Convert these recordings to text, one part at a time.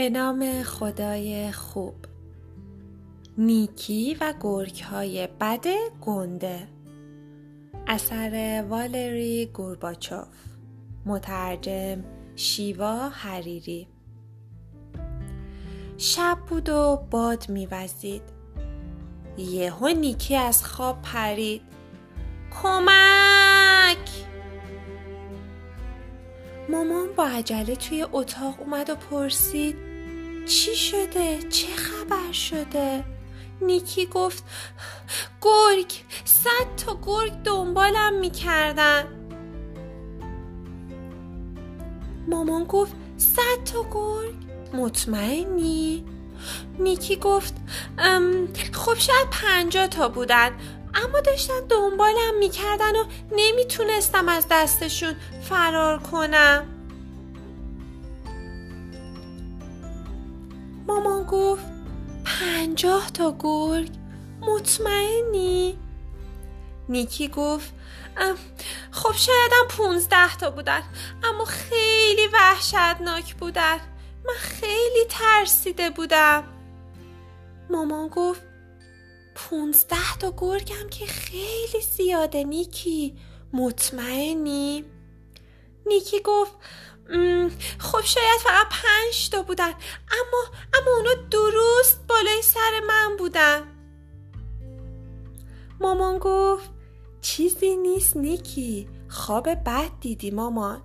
به نام خدای خوب. نیکی و گرگ های بد گنده. اثر والری گورباچوف. مترجم شیوا حریری. شب بود و باد میوزید. یهو نیکی از خواب پرید. کمک! مامان با عجله توی اتاق اومد و پرسید. چی شده؟ چه خبر شده؟ نیکی گفت گرگ صد تا گرگ دنبالم می‌کردن مامان گفت صد تا گرگ مطمئنی؟ نیکی گفت خب شاید پنجا تا بودن اما داشتن دنبالم می‌کردن و نمی‌تونستم از دستشون فرار کنم مامان گفت پنجاه تا گرگ. مطمئنی؟ نیکی گفت خب شایدم پونزده تا بودن. اما خیلی وحشتناک بودن. من خیلی ترسیده بودم. مامان گفت پونزده تا گرگم که خیلی زیاده نیکی. مطمئنی؟ نیکی گفت خب شاید فقط پنج تا بودن. اما اما اونا درست بالای سر من بودن. مامان گفت چیزی نیست نیکی. خواب بد دیدی مامان.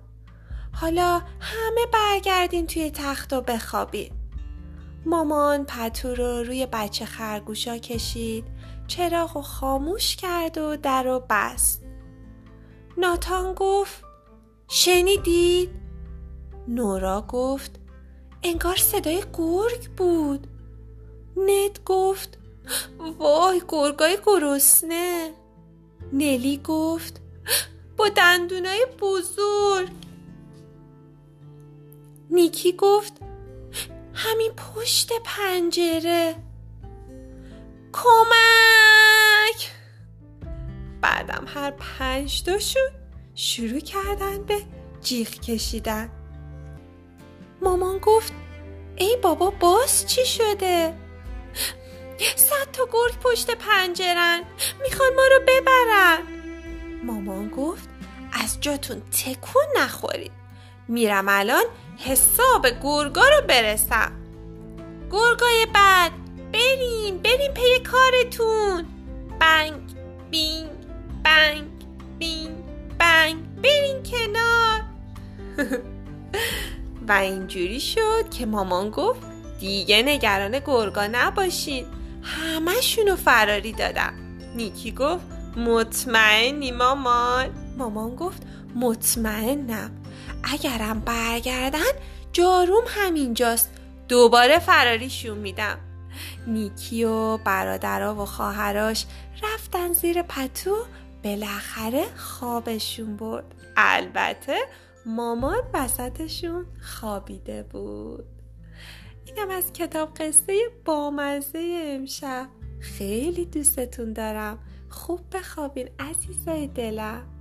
حالا همه برگردین توی تخت و بخوابید مامان پتو رو روی بچه خرگوشا کشید چراغ و خاموش کرد و در و بست. ناتان گفت شنیدید؟ نورا گفت انگار صدای گرگ بود. ند گفت وای گرگای گرسنه. نلی گفت با دندونای بزرگ. نیکی گفت همین پشت پنجره. کمک! بعدم هر پنج تاشون شروع کردن به جیغ کشیدن. مامان گفت ای بابا باز چی شده؟ صد تا گرگ پشت پنجرن می‌خوان ما رو ببرن. مامان گفت از جاتون تکون نخورید. میرم الان حساب گرگا رو برسم. گرگای بعد برین برین پی کارتون. بنگ بینگ بنگ بینگ بنگ برین کنار. و اینجوری شد که مامان گفت دیگه نگران گرگا نباشین. همهشونو فراری دادم. نیکی گفت مطمئنی مامان؟ مامان گفت مطمئنم. اگرم برگردن جاروم همینجاست. دوباره فراریشون میدم. نیکی و برادرها و خواهراش رفتن زیر پتو بالاخره خوابشون برد. البته مامان وسطشون خوابیده بود. اینم از کتاب قصه بامزه امشب. خیلی دوستتون دارم. خوب بخوابین عزیزای دلم.